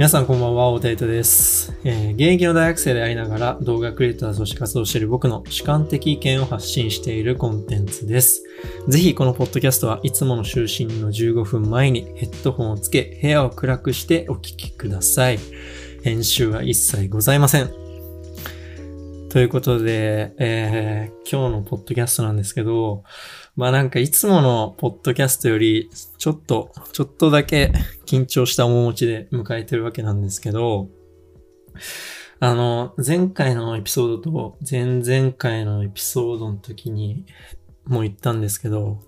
皆さんこんばんは、大田糸です、えー現役の大学生でありながら動画クリエイターとして活動している僕の主観的意見を発信しているコンテンツです。ぜひこのポッドキャストはいつもの就寝の15分前にヘッドホンをつけ部屋を暗くしてお聞きください。編集は一切ございません。ということで、えー今日のポッドキャストなんですけど、まあなんかいつものポッドキャストよりちょっと、ちょっとだけ緊張した面持ちで迎えてるわけなんですけど、あの、前回のエピソードと前々回のエピソードの時にも言ったんですけど、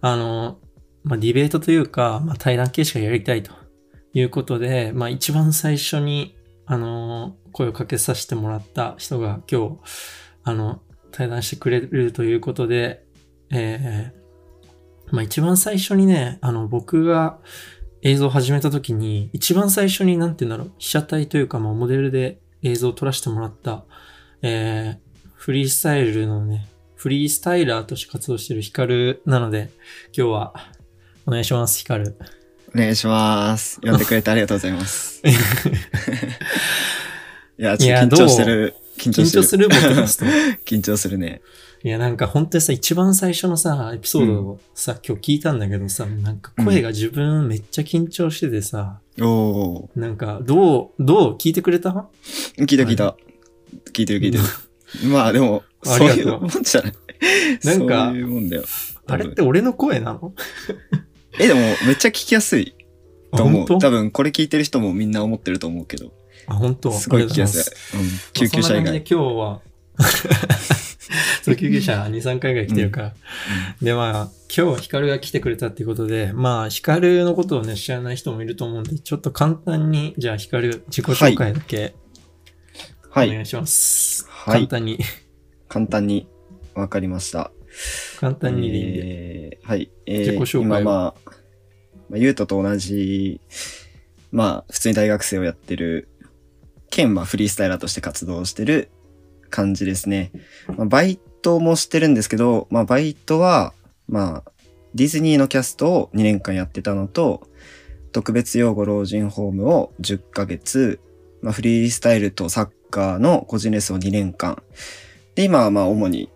あの、まあディベートというか、まあ対談形式がやりたいと。いうことで、まあ一番最初に、あの、声をかけさせてもらった人が今日、あの、対談してくれるということで、えーまあ一番最初にね、あの僕が映像を始めた時に、一番最初になんて言うんだろう、被写体というか、まあモデルで映像を撮らせてもらった、えーフリースタイルのね、フリースタイラーとして活動しているヒカルなので、今日はお願いします、ヒカル。お願いします。呼んでくれてありがとうございます。いや、ちょっと緊張してる。緊張してる。緊張するポッドキャスト。緊張するね。いや、なんか本当にさ、一番最初のさ、エピソードをさ、今日聞いたんだけどさ、なんか声が自分めっちゃ緊張しててさ、おー。なんか、どう、どう聞いてくれた？聞いた聞いた。聞いてる聞いてる。まあでも、あそういうもんじゃない。なんかそういうもんだよ。あれって俺の声なの？え、でもめっちゃ聞きやすいあと思う。多分これ聞いてる人もみんな思ってると思うけど。あ、本当？すごい聞きやすい。うん。救急車以外。今日は、そう、救急車2、3回ぐらい来てるから。で、まあ、今日ヒカルが来てくれたっていうことで、まあ、ヒカルのことをね、知らない人もいると思うんで、ちょっと簡単に、じゃあヒカル自己紹介だけおはい。願いします。はい簡単に、簡単にわかりました。簡単にでいいんで。えーはい。え自己紹介まあ、まあ、ゆうとと同じ、まあ、普通に大学生をやってる、兼、まあ、フリースタイラーとして活動してる感じですね。まあ、バイトもしてるんですけど、まあ、バイトは、まあ、ディズニーのキャストを2年間やってたのと、特別養護老人ホームを10ヶ月、まあ、フリースタイルとサッカーの個人レッスンを2年間。で、今はまあ、主に、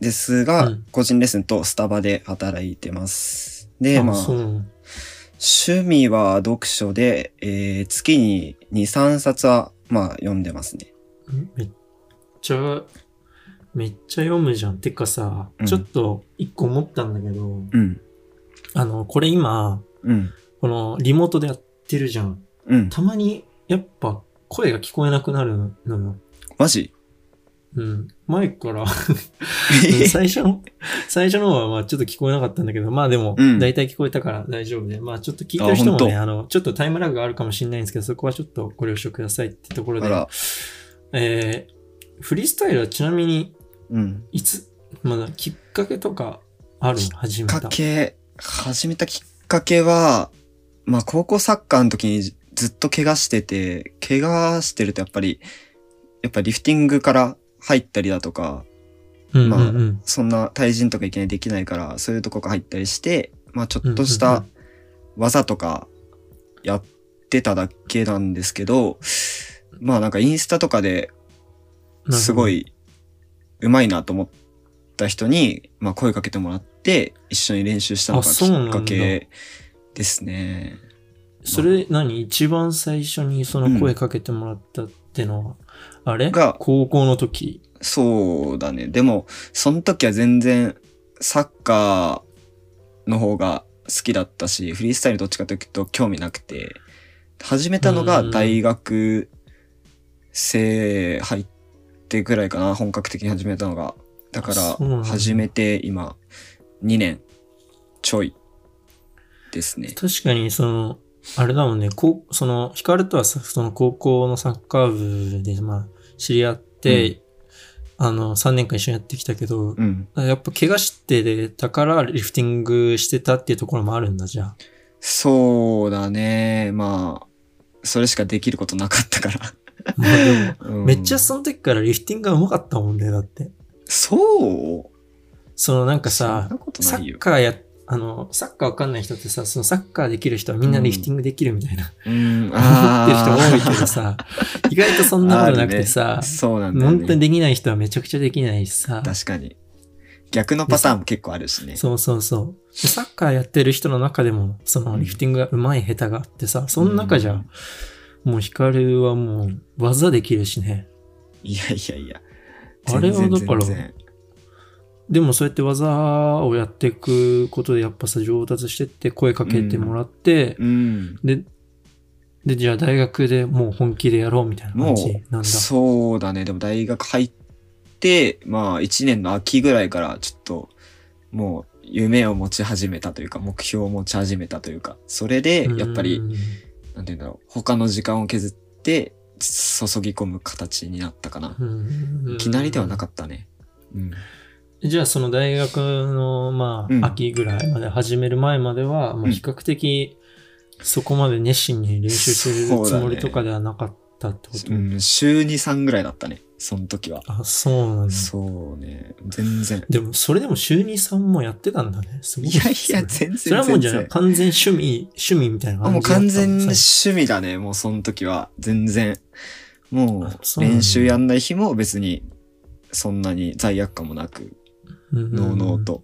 ですが、うん個人レッスンとスタバで働いてます。で、まあ、趣味は読書で、えー月に2、3冊は、まあ、読んでますね。めっちゃ、めっちゃ読むじゃん。てかさ、うんちょっと一個思ったんだけど、うん。あの、これ今、うん。このリモートでやってるじゃん。うん。たまに、やっぱ声が聞こえなくなるのよ。マジ？うん。前から最初の、最初の方はまあちょっと聞こえなかったんだけど、まあでもうん、大体聞こえたから大丈夫で、まあちょっと聞いてる人もね、あの、ちょっとタイムラグがあるかもしれないんですけど、そこはちょっとご了承くださいってところで。えー、フリースタイルはちなみに、うん。いつ、まだきっかけとかあるの？始めきった。かけ、始めたきっかけは、まあ、高校サッカーの時にずっと怪我してて、怪我してるとやっぱり、やっぱリフティングから入ったりだとか、うんうんまあうん。そんな対人とかいきなりできないから、そういうとこから入ったりして、まあちょっとしうんうんた技とかやってただけなんですけど、まあなんかインスタとかでうんすご。い上手いなと思った人に、まあ声かけてもらって一緒に練習したのがきっかけですね。それ何？一番最初にその声かけてもらったってのは、あれ？が高校の時？そうだね。でも、その時は全然サッカーの方が好きだったし、フリースタイルどっちかというと興味なくて、始めたのが大学生入ってぐらいかな、本格的に始めたのが。だかあそうなんら、だ始めて今、2年ちょいですね。確かに、その、あれだもんね、こう、その、ヒカルとはさ、その高校のサッカー部で、まあ、知り合って、あの、3年間一緒にやってきたけど、うん。やっぱ怪我してたからリフティングしてたっていうところもあるんだ、じゃあ。そうだね。まあ、それしかできることなかったから。めっちゃその時からリフティングが上手かったもんね、だって。そうそのなんかさサッカーやっあの、サッカーわかんない人ってさ、そのサッカーできる人はみんなリフティングできるみたいな、うん。思ってる人多いけどさ、意外とそんなことなくてさ、そうなんだよね。本当にできない人はめちゃくちゃできないしさ、確かに。逆のパターンも結構あるしね。そうそうそう。でサッカーやってる人の中でも、そのリフティングが上手い下手があってさ、その中じゃ、もうヒカルはもう技できるしね。いやいやいや。あれはだからでもそうやって技をやっていくことでやっぱさ上達してって声かけてもらって、うん。で、で、じゃあ大学でもう本気でやろうみたいなも感じなんう、だ。そうだね。でも大学入って、まあ1年の秋ぐらいからちょっと、もう夢を持ち始めたというか、目標を持ち始めたというか、それで、やっぱりう、んなんて言うんだろう、他の時間を削って、注ぎ込む形になったかな。うんいきなりではなかったね。うん。じゃあその大学のまうんあ秋ぐらいまで始める前までは、まあ比較的そこまで熱心に練習するつもりとかではなかったってこと、うん、週2、3ぐらいだったね。その時は。あ、そうなんだ。そうね。全然。でもそれでも週2、3もやってたんだね。すごい。いやいや、全然。それはもうじゃあ全然完全趣味、趣味みたいなあもう感じだったの完全趣味だね。もうその時は。全然。もう練習やんない日も別にそんなに罪悪感もなく、うんのうのうと。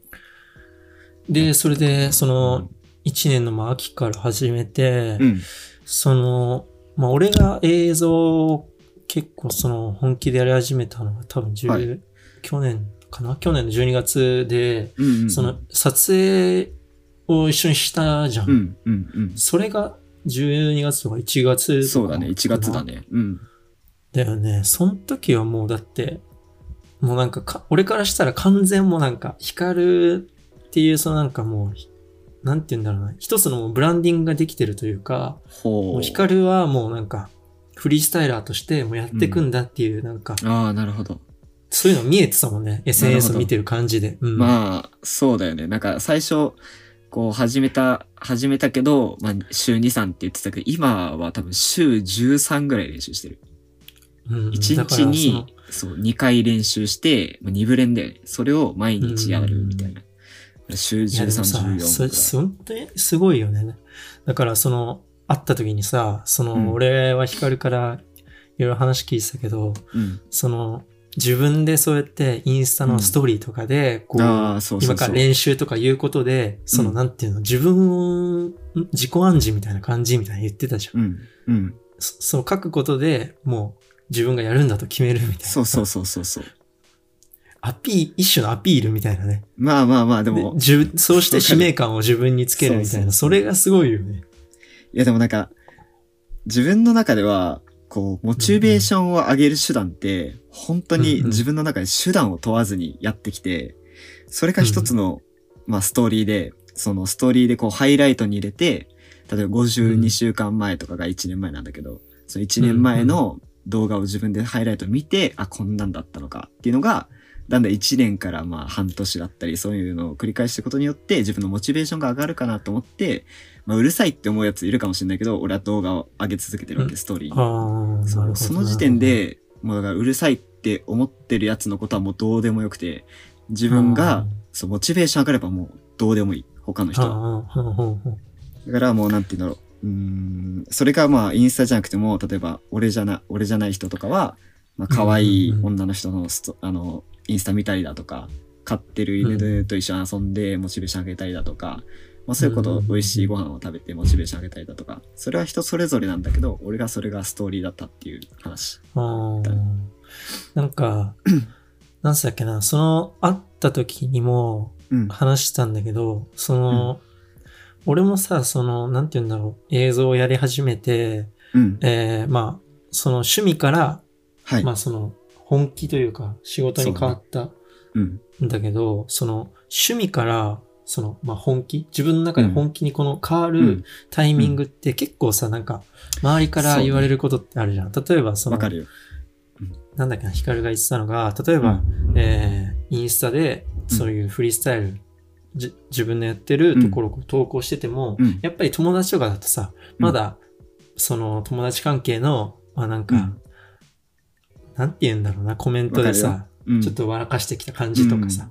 で、それで、その、1年のまあ秋から始めて、うん。その、まあ俺が映像を結構その本気でやり始めたのが多分10、はい去年かな？去年の12月で、うんうん。その撮影を一緒にしたじゃん。うん、うん、うん。それが12月とか1月とかそうだね。1月だ。ね。うん。だよね。その時はもうだって、もうなんかか、俺からしたら完全もうなんか、光るっていう、そのなんかもう、なんて言うんだろうな。一つのブランディングができてるというか、う。う光るはもうなんか、フリースタイラーとしてもうやっていくんだっていう、なんか、ああ、なるほど。そういうの見えてたもんね。SNS ど見てる感じで。うん、まあ、そうだよね。なんか最初、こう始めた、始めたけど、まあ週2、3って言ってたけど、今は多分週13ぐらい練習してる。うん、1だから日に、そう、2回練その、そう、2回練習して、まあ、2ブレンで、それを毎日やるみたいな。週いやでもさ13、14それ、ぐらい。そ本当にすごいよね。だからその、会った時にさ、その、うん俺は光からいろいろ話聞いてたけど、うん。その、自分でそうやってインスタのストーリーとかで、こう。今から練習とか言うことで、その、うんなんていうの、自分を、ん自己暗示みたいな感じみたいな言ってたじゃん。うん。うん。そその書くことでもう自分がやるんだと決めるみたいな。そうそうそうそうそう。アピール、一種のアピールみたいなね。まあまあまあ、ででも、自分そうして使命感を自分につけるみたいな。そうそうそうそれがすごいよね。いやでもなんか、自分の中では、こう、モチベーションを上げる手段って、本当に自分の中で手段を問わずにやってきて、それが一つの、まあストーリーで、そのストーリーでこうハイライトに入れて、例えば52週間前とかが1年前なんだけど、その1年前の動画を自分でハイライト見て、あ、こんなんだったのかっていうのが、だんだん1年からまあ半年だったり、そういうのを繰り返していくことによって、自分のモチベーションが上がるかなと思って、まあ、うるさいって思うやついるかもしれないけど、俺は動画を上げ続けてるわけ、うんストーリーそその時点で、もうだからうるさいって思ってるやつのことはもうどうでもよくて、自分が、そう、モチベーション上がればもうどうでもいい。他のあ人は。だからもうなんて言うんだろう。うーん、それがまあインスタじゃなくても、例えば俺じゃな、俺じゃない人とかは、まあ可愛い女の人のスト、あの、インスタ見たりだとか、飼ってる犬と一緒に遊んでモチベーション上げたりだとか、まあそういうこと、うん美味しいご飯を食べてモチベーション上げたりだとか、それは人それぞれなんだけど、俺がそれがストーリーだったっていう話。ああ。なんか、なんつっけな、その、会った時にもうん。話したんだけど、その、俺もさ、その、なんて言うんだろう、映像をやり始めて、うん。えー、まあ、その趣味から、はい。まあその、本気というか、仕事に変わったうん。んだけど、その、趣味から、その、まあ本気？自分の中で本気にこの変わうるん。タイミングって結構さ、なんか、周りから言われることってあるじゃん。例えば、そのわ、かるよ。なんだっけな、ヒカルが言ってたのが、例えば、えー、インスタで、そういうフリースタイル、じ自分のやってるところを投稿してても、うん。やっぱり友達とかだとさ、まだ、その友達関係の、まあなんか、なんて言うんだろうな、コメントでさ、うん、ちょっと笑かしてきた感じとかさ、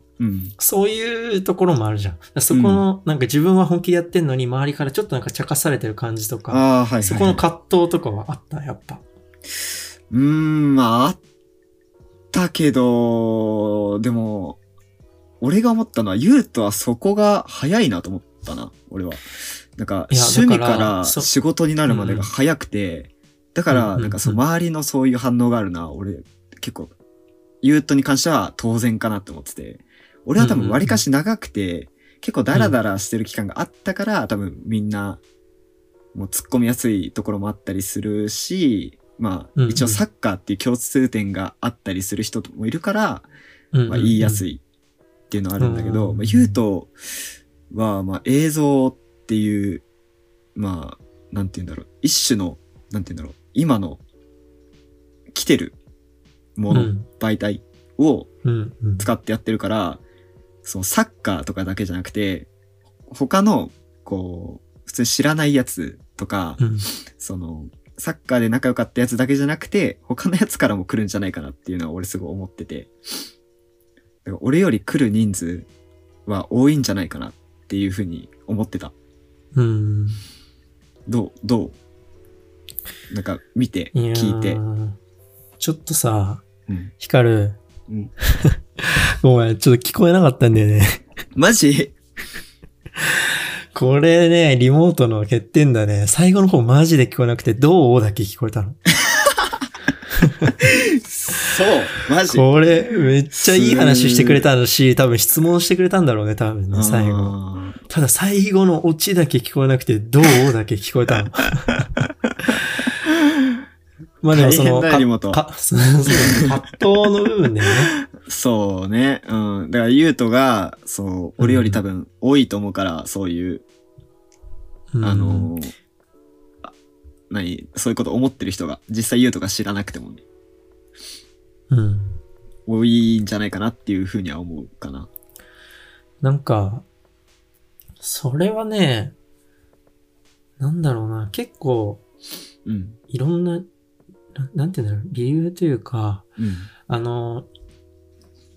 そういうところもあるじゃん。そこの、なんか自分は本気でやってんのに、周りからちょっとなんか茶化されてる感じとか、ああ、はい、はい。そこの葛藤とかはあった、やっぱ。うーん、まあ、あったけど、でも、俺が思ったのは、ユウトはそこが早いなと思ったな、俺は。なんか、趣味だから仕事になるまでが早くて、だから、なんかそう、周りのそういう反応があるな、俺、結構、ユウトに関しては当然かなって思ってて、俺は多分割かし長くて、結構ダラダラしてる期間があったから、多分みんな、もう突っ込みやすいところもあったりするし、まあ、一応サッカーっていう共通点があったりする人もいるから、うんまあ、言いやすい。いっていうのはあるんだけど、うんまあ、ユウトは、まあ、映像っていう、まあ、なんて言うんだろう、一種の、なんて言うんだろう、今の、来てるもの、うん。媒体を使ってやってるから、そのサッカーとかだけじゃなくて、他の、こう、普通に知らないやつとか、うんその、サッカーで仲良かったやつだけじゃなくて、他のやつからも来るんじゃないかなっていうのは俺すごい思ってて。だから俺より来る人数は多いんじゃないかなっていうふうに思ってた。うん。どうどう？なんか見て、聞いて。ちょっとさ、うん。ヒカル、うん、ごめん、ちょっと聞こえなかったんだよね。マジ？これね、リモートの欠点だね。最後の方マジで聞こえなくて、どうだけ聞こえたの？そうマジ？これ、めっちゃいい話してくれたし、多分質問してくれたんだろうね、多分ね、最後。ただ最後のオチだけ聞こえなくて、どうだけ聞こえたの？まあでもその、かかそ葛藤の部分だよね。そうね。うん。だから、ゆうとが、そう、俺より多分多いと思うから、そういう、うんあの何そういうこと思ってる人が、実際ゆうとが知らなくてもね、うん。多いんじゃないかなっていうふうには思うかな。なんか、それはね、なんだろうな、結構、うん。いろんな、ななんていうんだろう、理由というか、うん。あの、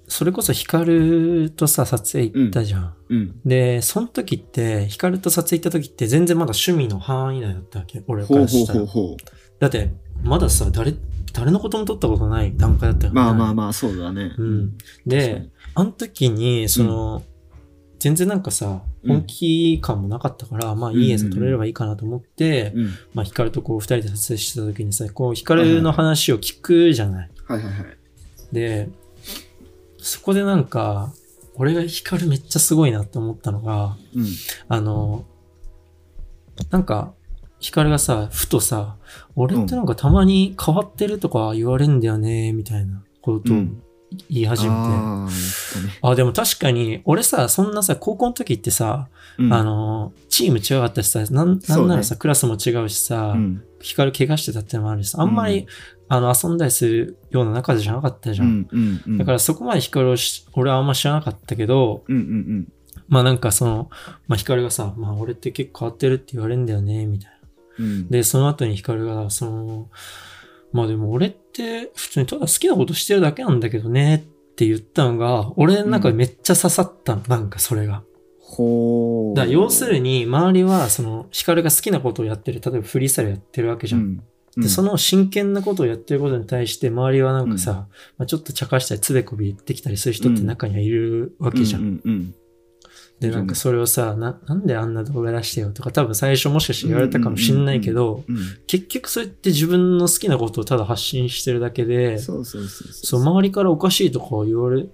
それこそヒカルとさ、撮影行ったじゃん。うん。で、その時って、ヒカルと撮影行った時って全然まだ趣味の範囲内だったわけ。俺かほうほうらしたら。ほうほだって、まださ、誰、誰のことも撮ったことない段階だったう。よね。まあまあまあ、そうだね。うん。でに、あの時に、その、全然なんかさ、うん本気感もなかったから、まあいい映像撮れればいいかなと思って、うん。まあヒカルとこう二人で撮影してた時にさ、こうヒカルの話を聞くじゃない。はいはいはい。で、そこでなんか、俺がヒカルめっちゃすごいなって思ったのが、うん。あの、なんか、ヒカルがさ、ふとさ、俺ってなんかたまに変わってるとか言われんだよね、みたいなことをうん言い始めて。ああ、言ったね。あ、でも確かに、俺さ、そんなさ、高校の時ってさ、うんあ、の、チーム違かったしさ、なんなんならさ、クラスも違うしさ、うん。ヒカル怪我してたってのもあるしさ、あんまり、うんあの、遊んだりするような仲じゃなかったじゃん。うん。うん。うん。だからそこまでヒカルをし俺はあんま知らなかったけど、うんうんまあなんかその、まあヒカルがさ、まあ俺って結構変わってるって言われるんだよね、みたいな。うん。うん。で、その後にヒカルが、その、まあでも俺って普通にただ好きなことしてるだけなんだけどねって言ったのが、俺の中でめっちゃ刺さったの、なんかそれが。ほう。だ要するに、周りは、その、ヒカルが好きなことをやってる、例えばフリースタイルやってるわけじゃん。うん。で、その真剣なことをやってることに対して、周りはなんかさ、うんまあ、ちょっと茶化したり、つべこび言ってきたりする人って中にはいるわけじゃん。うんうんで、なんかそれをさ、な、なんであんな動画出してよとか、多分最初もしかして言われたかもしんないけど、うん。結局そうやって自分の好きなことをただ発信してるだけで、そうそうそうそう、周りからおかしいとか言われ、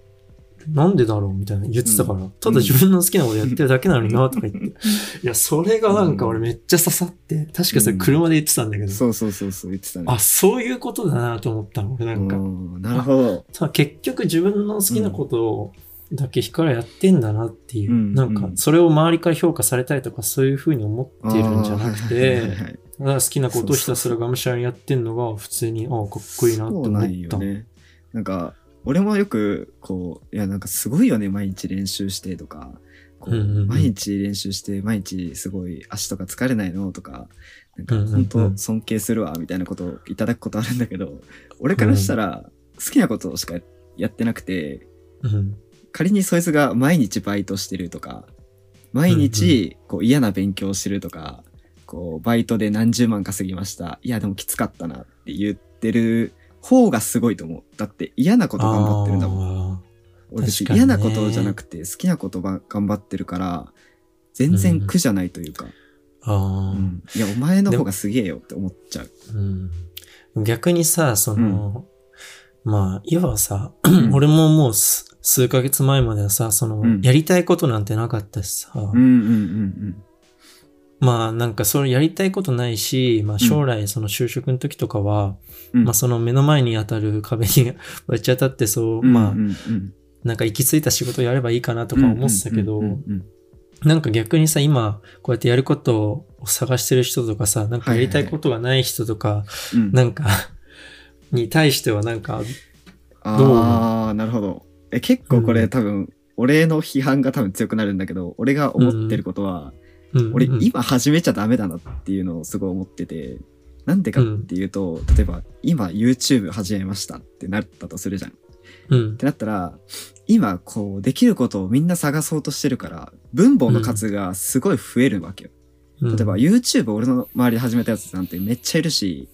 なんでだろうみたいな言ってたから、ただ自分の好きなことやってるだけなのになとか言って。いや、それがなんか俺めっちゃ刺さって、確かそれ車で言ってたんだけど、そうそうそうそう言ってたね。あ、そういうことだなと思ったの、俺なんか。うんなるほど。ただ結局自分の好きなことをだけ日からやってんだなっていう、うんなんかそれを周りから評価されたりとかそういう風に思ってるんじゃなくて、ただ好きなことをひたすらがむしゃらにやってんのが普通に、ああ、かっこいいなってそう思っなんよた。ね。なんか、俺もよく、こう、いや、なんかすごいよね、毎日練習してとか、こううんうんうん。毎日練習して、毎日すごい足とか疲れないのとか、なんか本当尊敬するわ、みたいなことをいただくことあるんだけど、俺からしたら好きなことしかやってなくて、うん。仮にそいつが毎日バイトしてるとか、毎日こう嫌な勉強してるとか、こうバイトで何十万稼ぎました。いやでもきつかったなって言ってる方がすごいと思う。だって嫌なこと頑張ってるんだもん。あ俺別に嫌なことじゃなくて好きなことば頑張ってるから、全然苦じゃないというか、ーあー、うん。いやお前の方がすげえよって思っちゃう。うん。逆にさ、その、まあ、要はさ、ん。俺ももうす数ヶ月前まではさ、その、うん。やりたいことなんてなかったしさ、うんうんうんまあなんかそれやりたいことないし、まあ将来その就職の時とかは、うん。まあその目の前に当たる壁に ぶち当たってそう、まあなんか行き着いた仕事をやればいいかなとか思ってたけどなんか逆にさ、今こうやってやることを探してる人とかさ、なんかやりたいことがない人とか、うん。なんか、に対してはなんか、どうああ、なるほど。え、結構これ、うん。多分、俺の批判が多分強くなるんだけど、俺が思ってることは、うん俺、うん今始めちゃダメだなっていうのをすごい思ってて、なんでかっていうと、例えば、今 YouTube 始めましたってなったとするじゃん。っうんてなったら、今、こう、できることをみんな探そうとしてるから、分母の数がすごい増えるわけよ。うん例えば、YouTube 俺の周りで始めたやつなんてめっちゃいるし、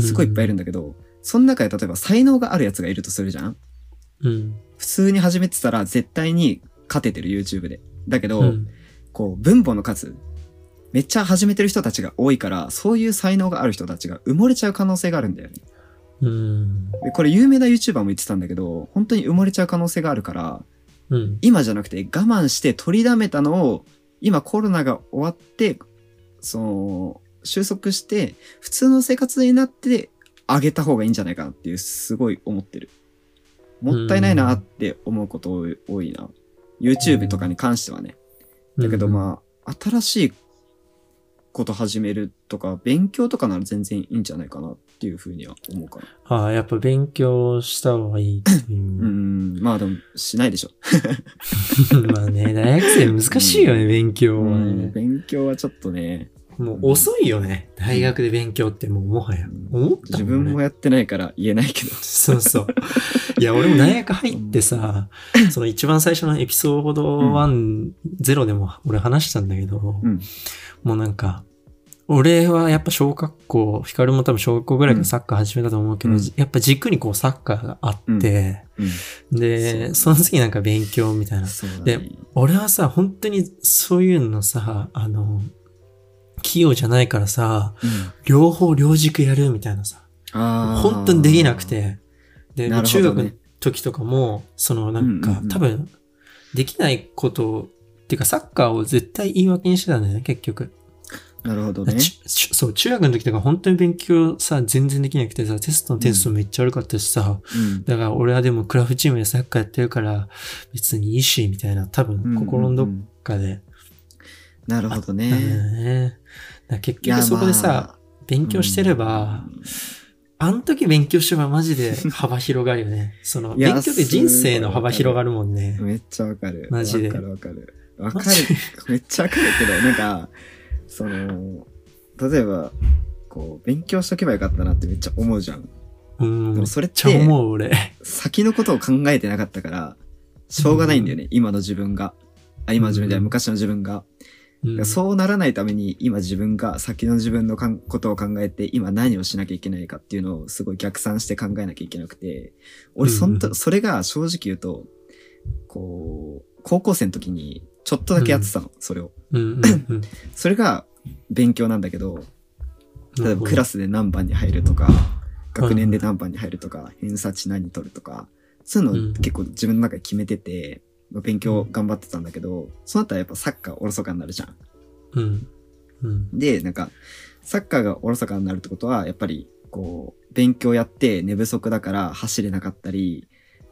すごいいっぱいいるんだけど、その中で例えば才能があるやつがいるとするじゃんうん。普通に始めてたら絶対に勝ててる YouTube で。だけど、うんこう分母の数、めっちゃ始めてる人たちが多いから、そういう才能がある人たちが埋もれちゃう可能性があるんだよね。うん。でこれ有名な YouTuber も言ってたんだけど、本当に埋もれちゃう可能性があるから、うん。今じゃなくて我慢して取りだめたのを、今コロナが終わって、その、収束して、普通の生活になってあげた方がいいんじゃないかなっていう、すごい思ってる。もったいないなって思うこと多い多いな。YouTube とかに関してはね。だけどまあ、新しいこと始めるとか、勉強とかなら全然いいんじゃないかなっていうふうには思うかな。あ。ああ、やっぱ勉強した方がいいっていうう。ん、まあでも、しないでしょ。まあね、大学生難しいよね、勉強はうんね。勉強はちょっとね、もう遅いよね、大学で勉強ってもうもはや。思ったね。分もやってないから言えないけど。そうそう。いや、俺も大学入ってさ、その一番最初のエピソード1、0でも俺話したんだけど、うん。もうなんか、俺はやっぱ小学校、ヒカルも多分小学校ぐらいからサッカー始めたと思うけど、うん。やっぱ軸にこうサッカーがあって、うん。で、そその次なんか勉強みたいな。で俺はさ、本当にそういうのさ、あの、器用じゃないからさ、うん両方両軸やるみたいなさ、本当にできなく。て、で、なるほ中学のどね時とかも、そのなんか、うんうんうん多分、できないこと、っていうかサッカーを絶対言い訳にしてたんだよね、結局。なるほどね。そう、中学の時とか本当に勉強さ、全然できなくてさ、テストの点数めっちゃ悪かったしさ、うんだから俺はでもクラブチームでサッカーやってるから、別にいいし、みたいな、多分心のどっかで。なるほどなんだよね。ね。結局そこでさ、まあ勉強してれば、あの時勉強してればマジで幅広がるよね。その、勉強って人生の幅広がるもんね。めっちゃわかる。マジでわかるわかる。わかる。めっちゃわかるけど、なんか、その、例えば、こう、勉強しとけばよかったなってめっちゃ思うじゃん。うん。でもそれってちゃ思う、俺。先のことを考えてなかったから、しょうがないんだよね、今の自分が。あ、今の自分じゃ昔の自分が。うん。そうならないために、今自分が先の自分のかんことを考えて、今何をしなきゃいけないかっていうのをすごい逆算して考えなきゃいけなくて、俺そんと、うんうんそれが正直言うと、こう、高校生の時にちょっとだけやってたの、それを。それが勉強なんだけど、例えばクラス。スで何番に入るとか、学年で何番に入るとか、偏差値何取るとか、そういううん。の結構自分の中で決めてて、まあ勉強頑張ってたんだけど、その後はやっぱサッカーおろそかになるじゃん。うん。うん。で、なんか、サッカーがおろそかになるってことは、やっぱり、こう、勉強やって寝不足だから走れなかったり、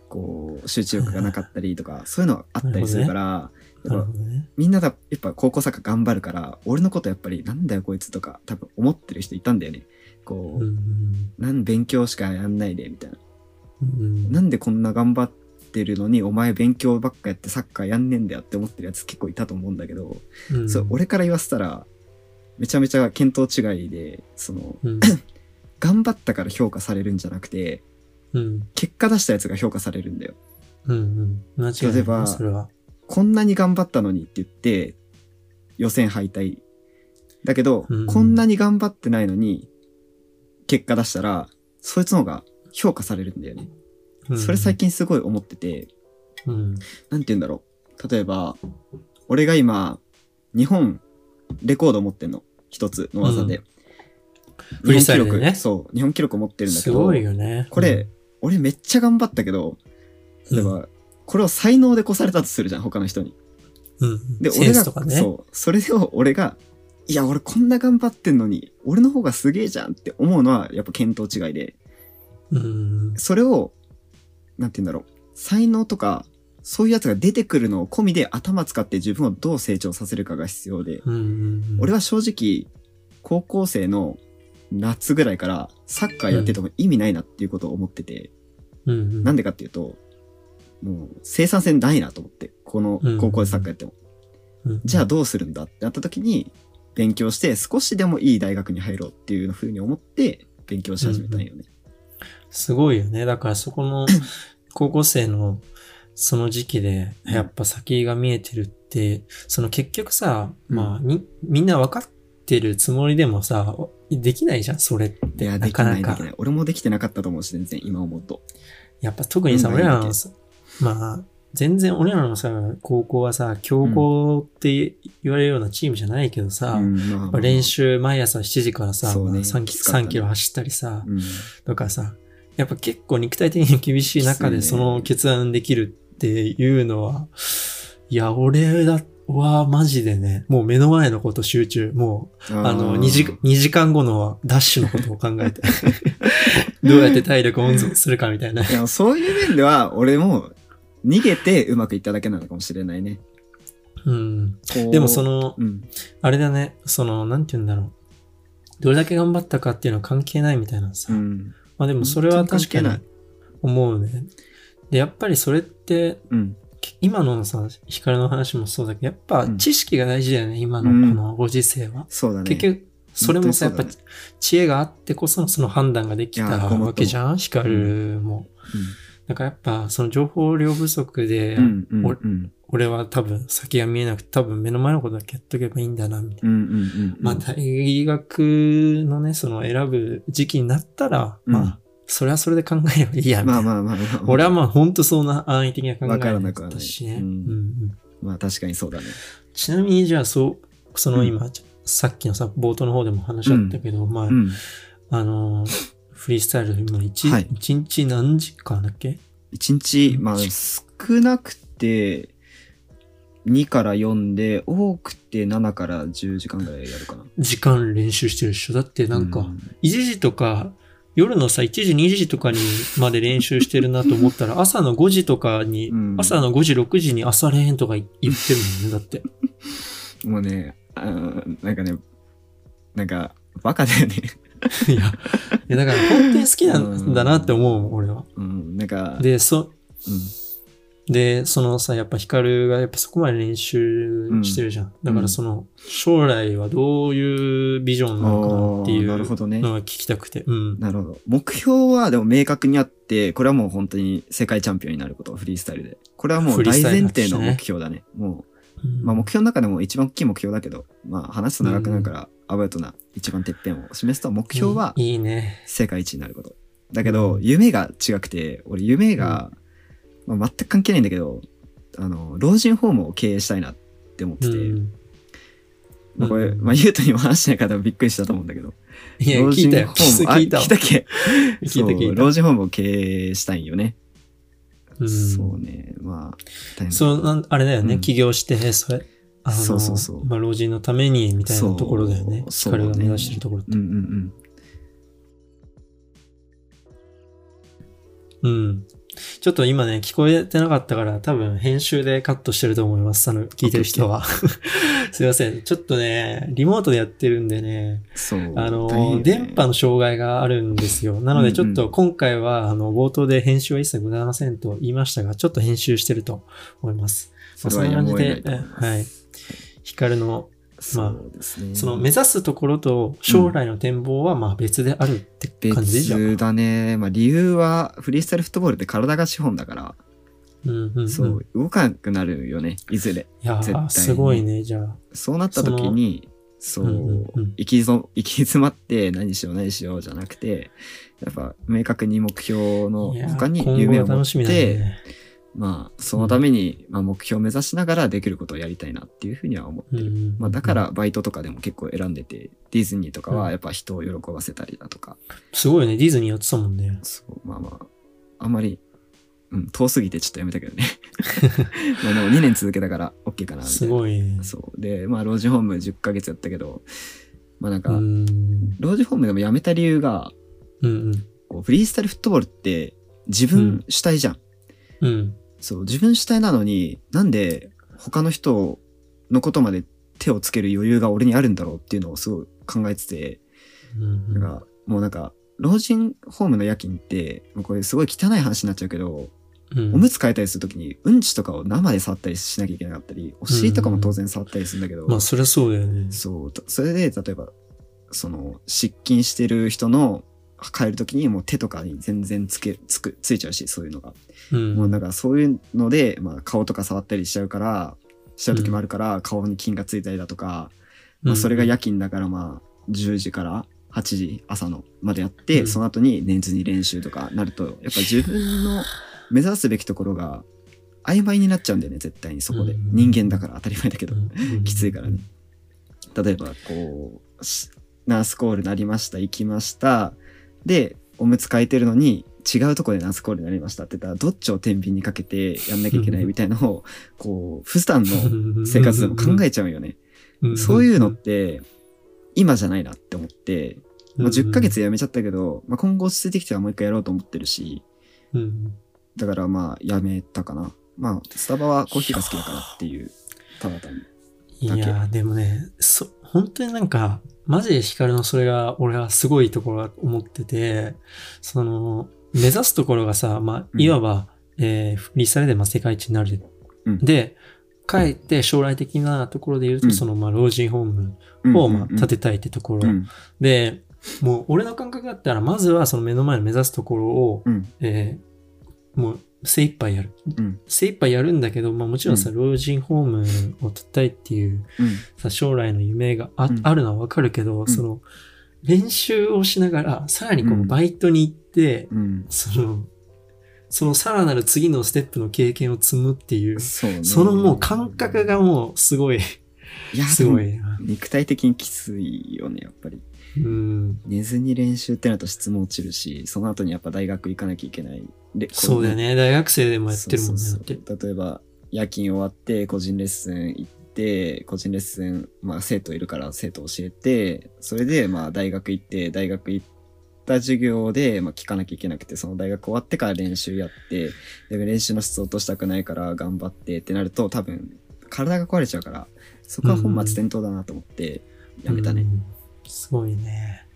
こう、集中力がなかったりとか、そういうのがあったりするから、なやっぱるほどね。みんなだ、やっぱ高校サッカー頑張るから、俺のことやっぱりなんだよこいつとか多分思ってる人いたんだよね。こう、うんなん勉強しかやんないで、みたいな。うん。なんでこんな頑張ってるのに、お前勉強ばっかやってサッカーやんねえんだよって思ってるやつ結構いたと思うんだけど、うんそう、俺から言わせたら、めちゃめちゃ見当違いで、その、うん。頑張ったから評価されるんじゃなくて、うん。結果出したやつが評価されるんだよ。うんうん。間違いない、ね。例えばそれは。こんなに頑張ったのにって言って、予選敗退。だけど、うんこんなに頑張ってないのに、結果出したら、そいつの方が評価されるんだよね。うんそれ最。近すごい思ってて、うん。なんて言うんだろう。例えば、俺が今、日本レコード持ってんの。一つの技で。フリースタイル日本記録、でねそう、日本記録持ってるんだけど、すごいよね。これ、俺めっちゃ頑張ったけど、例えば、これを才能で越されたとするじゃん、他の人に。うん、うん。で、セ俺が、ね。そう、それを俺が、いや、俺こんな頑張ってんのに、俺の方がすげえじゃんって思うのは、やっぱ見当違いで、うん。それを、なんて言うんだろう、才能とか、そういうやつが出てくるのを込みで頭使って自分をどう成長させるかが必要で、うんうんうん。俺は正直、高校生の夏ぐらいからサッカーやってても意味ないなっていうことを思ってて、うんうん、なんでかっていうと、もう生産性ないなと思って、この高校でサッカーやっても。うん、じゃあどうするんだってなった時に、勉強して少しでもいい大学に入ろうっていうふうに思って勉強し始めたんよね。すごいよね。だからそこの 高校生のその時期でやっぱ先が見えてるって、その結局さ、うんまあに、みんな分かってるつもりでもさ、できないじゃん、それって。いや、なできかなか。俺もできてなかったと思うし、全然今思うと。やっぱ特にさ、うん俺らのさ、まあ、全然俺らのさ、高校はさ、強豪って言われるようなチームじゃないけどさ、練習毎朝7時からさ、そうねまあ 3, キきつかったね3キロ走ったりさ、うん。とかさ、やっぱ結構肉体的に厳しい中でその決断できるっていうのは、いや、俺だはマジでね、もう目の前のこと集中、もう、あの、2時、2時間後のダッシュのことを考えて、どうやって体力温存するかみたいな。いや、そういう面では、俺も逃げてうまくいっただけなのかもしれないね。うん。でもそ、の、うん。あれだね、その、なんて言うんだろう。どれだけ頑張ったかっていうのは関係ないみたいなさ。うん。まあでもそれは確かに思うね。で、やっぱりそれって、うん。今のさ、光の話もそうだけど、やっぱうん知識が大事だよね、今のうんこのご時世は。そうだね。結局、それもさ、やっぱ知恵があってこそのその判断ができたわけじゃん光も。だからやっぱその情報量不足で、うん。うん。うん。俺は多分先が見えなくて多分目の前のことだけやっとけばいいんだな、みたいな。うん。うん。うん。まあ大学のね、その選ぶ時期になったら、うんまあ、それはそれで考えればいいや、みたいな。まあまあまあまあ。俺はまあ本当そんな安易的な考えだったしね。うんうんうんまあ確かにそうだね。ちなみにじゃあそう、そのうん今、さっきのさ、冒頭の方でも話あったけど、まあ、うん。あのー、フリースタイル、今一、はい一日何時間だっけ？一日、まあ少なくて2から4で、多くて7から10時間ぐらいやるかな。時間練習してるでしょ？だってなんか、1時とか、夜のさ、1時、2時とかにまで練習してるなと思ったら、朝の5時とかに、うん朝の5時、6時に朝練とか言ってるもんね、だって。もうね、あーなんかね、なんか、バカだよね。いや、いやだから本当に好きなんだなって思うもん、俺は。うん、なんか、で、そ、うん、で、そのさ、やっぱヒカルがやっぱそこまで練習してるじゃん。だからその、将来はどういうビジョンなのかなっていあーなるほうどね。のが聞きたくて。うん。なるほど。目標はでも明確にあって、これはもう本当に世界チャンピオンになること、フリースタイルで。これはもう大前提の目標だね。もうんう、まあ目標の中でも一番大きい目標だけど、まあ話すと長くなるから、アバウトな一番てっぺんを示すと、目標はいいいいね。世界一になること。だけど、うん夢が違くて、俺夢が、まあ、全く関係ないんだけど、あの、老人ホームを経営したいなって思ってて、うん。まあこれ、うんまあ、ゆうとにも話してない方もびっくりしたと思うんだけど、いや、聞いたよ。聞いたわ聞いたっけ？聞いた聞いた。老人ホームを経営したいんよね。うんそうね。まあ、そう、なんあれだよね。うん起業して、それ。あのそうそうそうまあ、老人のために、みたいなところだよね。そうヒカルが目指してるところって。うんうんうん。ちょっと今ね、聞こえてなかったから、多分編集でカットしてると思います。あの、聞いてる人は。すいません。ちょっとね、リモートでやってるんでね。あの、ね電波の障害があるんですよ。なので、ちょっうんうと今回は、あの、冒頭で編集は一切ございませんと言いましたが、ちょっと編集してると思います。それはやむを得ないと思います。はい。ヒカルの、まあそうですね。その目指すところと将来の展望はまあ別であるって感じでじゃん。別だね。まあ理由は、フリースタイルフットボールって体が資本だから、うんうん、そう、動かなくなるよね、いずれ。いやー、絶対にすごいね、じゃあ。そうなった時に、そう、うんうんうん行きき詰まって何しよう何しようじゃなくて、やっぱ明確に目標の他に夢を持って、ね。まあ、そのために、まあ、目標を目指しながらできることをやりたいなっていうふうには思ってる。うんうんうんまあ、だから、バイトとかでも結構選んでて、ディズニーとかうんはやっぱ人を喜ばせたりだとか、すごいね、ディズニーやってたもんね。そう、まあまあ、あんまり、うん、遠すぎてちょっとやめたけどね。まあでも2年続けたから OK かなみたいな。すごいね。そう。で、まあ、老人ホーム10ヶ月やったけど、まあなんか、うん。老人ホームでも辞めた理由が、うんうん。こうフリースタイルフットボールって自分主体じゃん。うん。そう、自分主体なのになんで他の人のことまで手をつける余裕が俺にあるんだろうっていうのをすごい考えてて、うんなんかもうなんか、老人ホームの夜勤って、もうこれすごい汚い話になっちゃうけど、うん。おむつ替えたりするときにうんちとかを生で触ったりしなきゃいけなかったり、お尻とかも当然触ったりするんだけど、まあ、そりゃそうだよね。そう、たそれで、例えば、その、失禁してる人の、帰るときにもう手とかに全然つけ、つく、ついちゃうし、そういうのが。うん。もうだからそういうので、まあ顔とか触ったりしちゃうから、しちゃう時もあるから、顔に菌がついたりだとか、まあそれが夜勤だからまあ、10時から8時朝のまでやって、うんその後に年次に練習とかなると、やっぱ自分の目指すべきところが曖昧になっちゃうんだよね、絶対にそこで。うん人間だから当たり前だけど。うんきついからね。例えば、こう、しナースコールなりました、行きました。で、おむつ替えてるのに、違うとこでナースコールになりましたって言ったら、どっちを天秤にかけてやんなきゃいけないみたいなのを、こう、普段の生活でも考えちゃうよね。うんそういうのって、今じゃないなって思って、まあ、10ヶ月で辞めちゃったけど、まあ、今後落ち着いてきたらもう一回やろうと思ってるし、うんだからまあ、辞めたかな。まあ、スタバはコーヒーが好きだからっていう、ただ単に。いやーでもね、そ、本当になんか、マジでヒカルのそれが、俺はすごいところだと思ってて、その、目指すところがさ、まあ、うん。いわば、えーフリースタイルでまあ世界一になる。うん。で、かえって将来的なところで言うと、うん。その、まあ、老人ホームを、まあ、建てたいってところ。うん。で、もう、俺の感覚だったら、まずはその目の前の目指すところを、うん。えーもう、精一杯やる。うん精一杯やるんだけど、まあもちろんさ、う老人ホームを建てたいっていううんさ、将来の夢があ,、うんあるのはわかるけど、んその、練習をしながら、さらにこううんバイトに行って、うんその、そのさらなる次のステップの経験を積むっていう、そうね。そのもう感覚がもうすごい、いや、すごいな。肉体的にきついよね、やっぱり。うん。寝ずに練習ってなると質も落ちるし、その後にやっぱ大学行かなきゃいけない。でそうだよ。ね。大学生でもやってるもんね。例えば、夜勤終わって個人レッスン行って、個人レッスン、まあ生徒いるから生徒教えて、それでまあ大学行って、大学行った授業でまあ聞かなきゃいけなくて、その大学終わってから練習やって、で練習の質を落としたくないから頑張ってってなると多分体が壊れちゃうから、そこは本末転倒だなと思ってやめたね。うんすごいね。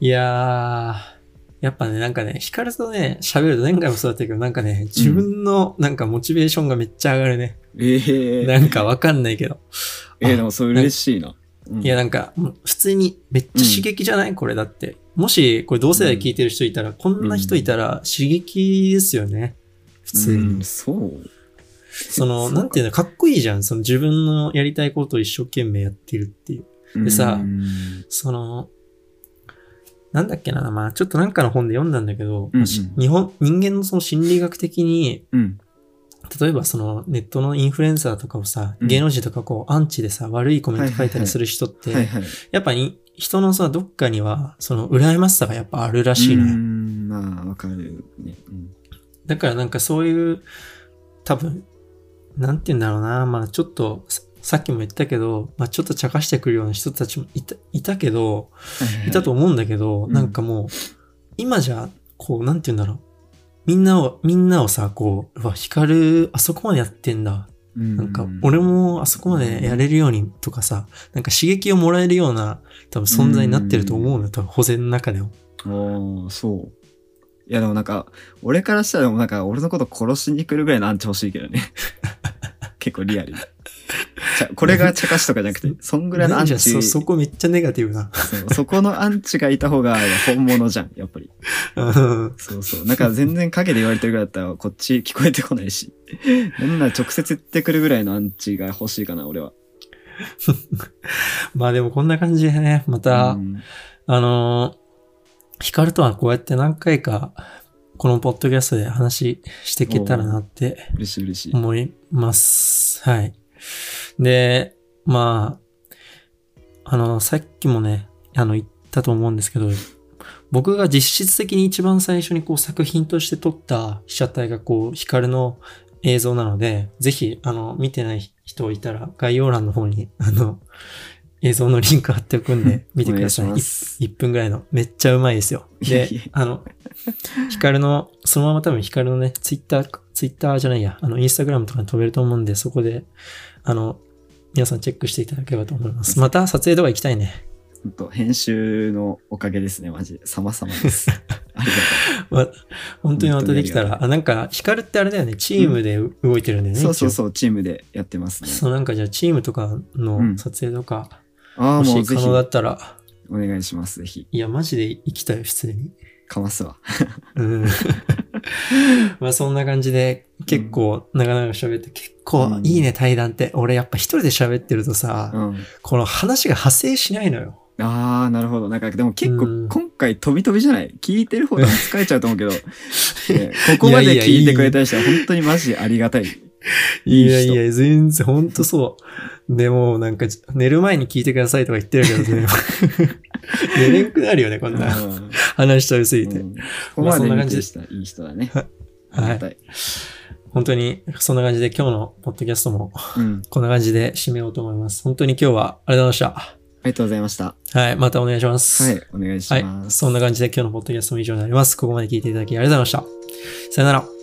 いやー、やっぱね、なんかね、ヒカルとね、喋ると何回もそうだったけど、なんかね、自分のなんかモチベーションがめっちゃ上がるね。ええなんかわかんないけど。えーでもそれ嬉しいな。うんいや、なんか、普通にめっちゃ刺激じゃない、これだって。もし、これ同世代聞いてる人いたら、こんな人いたら刺激ですよね。普通に。うんそう。その、なんていうの、かっこいいじゃん。その自分のやりたいことを一生懸命やってるっていう。でさうんその、なんだっけな、まあちょっとなんかの本で読んだんだけど、うんうんし日本、人間のその心理学的に、うん。例えばそのネットのインフルエンサーとかをさ、うん芸能人とかこうアンチでさ、悪いコメント書いたりする人って。やっぱり人のさ、どっかには、その羨ましさがやっぱあるらしいのよ。うん、まあ、わかるね。うんだからなんかそういう、多分、なんて言うんだろうな、まあちょっと、ささっきも言ったけど、まあちょっと茶化してくるような人たちもいたいたけど、いたと思うんだけど、うんなんかもう、今じゃ、こう、なんて言うんだろう。みんなを、みんなをさ、こう、うわ、光る、あそこまでやってんだ。なんか、俺もあそこまでやれるようにとかさ、なんか刺激をもらえるような、多分存在になってると思うのよ、多分保全の中でも。ああ、そう。いや、でもなんか、俺からしたらでもなんか、俺のこと殺しに来るぐらいのアンチ欲しいけどね。結構リアル これが茶化しとかじゃなくて、そんぐらいのアンチ、そ、そこめっちゃネガティブな。そうそこのアンチがいた方が本物じゃん、やっぱり。うんそうそう。なんか全然影で言われてるぐらいだったらこっち聞こえてこないし。なんなら直接言ってくるぐらいのアンチが欲しいかな、俺は。まあでもこんな感じでね、また、うんあのーヒカルとはこうやって何回か、このポッドキャストで話していけたらなって嬉しい嬉しい。思います。はい。で、まあ、あの、さっきもね、あの、言ったと思うんですけど、僕が実質的に一番最初にこう作品として撮った被写体がこう、ヒカルの映像なので、ぜひ、あの、見てない人いたら概要欄の方に、あの、映像のリンク貼っておくんで、見てください。いします1分ぐらいの。めっちゃうまいですよ。で、あの、ヒカルの、そのまま多分ヒカルのね、ツイッター、ツイッターじゃないや、あの、インスタグラムとかに飛べると思うんで、そこで、あの、皆さんチェックしていただければと思います。また撮影とか行きたいね。ほんと編集のおかげですね、マジで。様々です。ありがま、本当にまたできたら、あなんか、ヒカルってあれだよね、チームで動いてるんだよね。一応とうそうそう、チームでやってますね。そう、なんかじゃあチームとかのうん撮影とか、ああ、もし可能だったら、お願いします、ぜひ。いや、マジで行きたいよ、普通に。かますわ。うん。まあそんな感じで結構長々喋って結構うんいいね対談って。俺やっぱ一人で喋ってるとさ、うん。この話が派生しないのよ。ああ、なるほど。なんか、でも結うん構今回飛び飛びじゃない？聞いてる方が疲れちゃうと思うけど、ねここまで聞いてくれた人は本当にマジありがたい。いやいや、全然ほんとそう。でもなんか寝る前に聞いてくださいとか言ってるけどね。寝れんくなるよね、こんなうん話しちゃいすぎて。うんここまで見てしたいい人だね。はい。本当にそんな感じで今日のポッドキャストもうん。こんな感じで締めようと思います。本当に今日はありがとうございまありがとうございました。した。はい。またお願いします。はい、お願いしはい。ます。そんな感じで今日のポッドキャストも以上になります。ここまで聞いていただきありがとうございました。さよなら。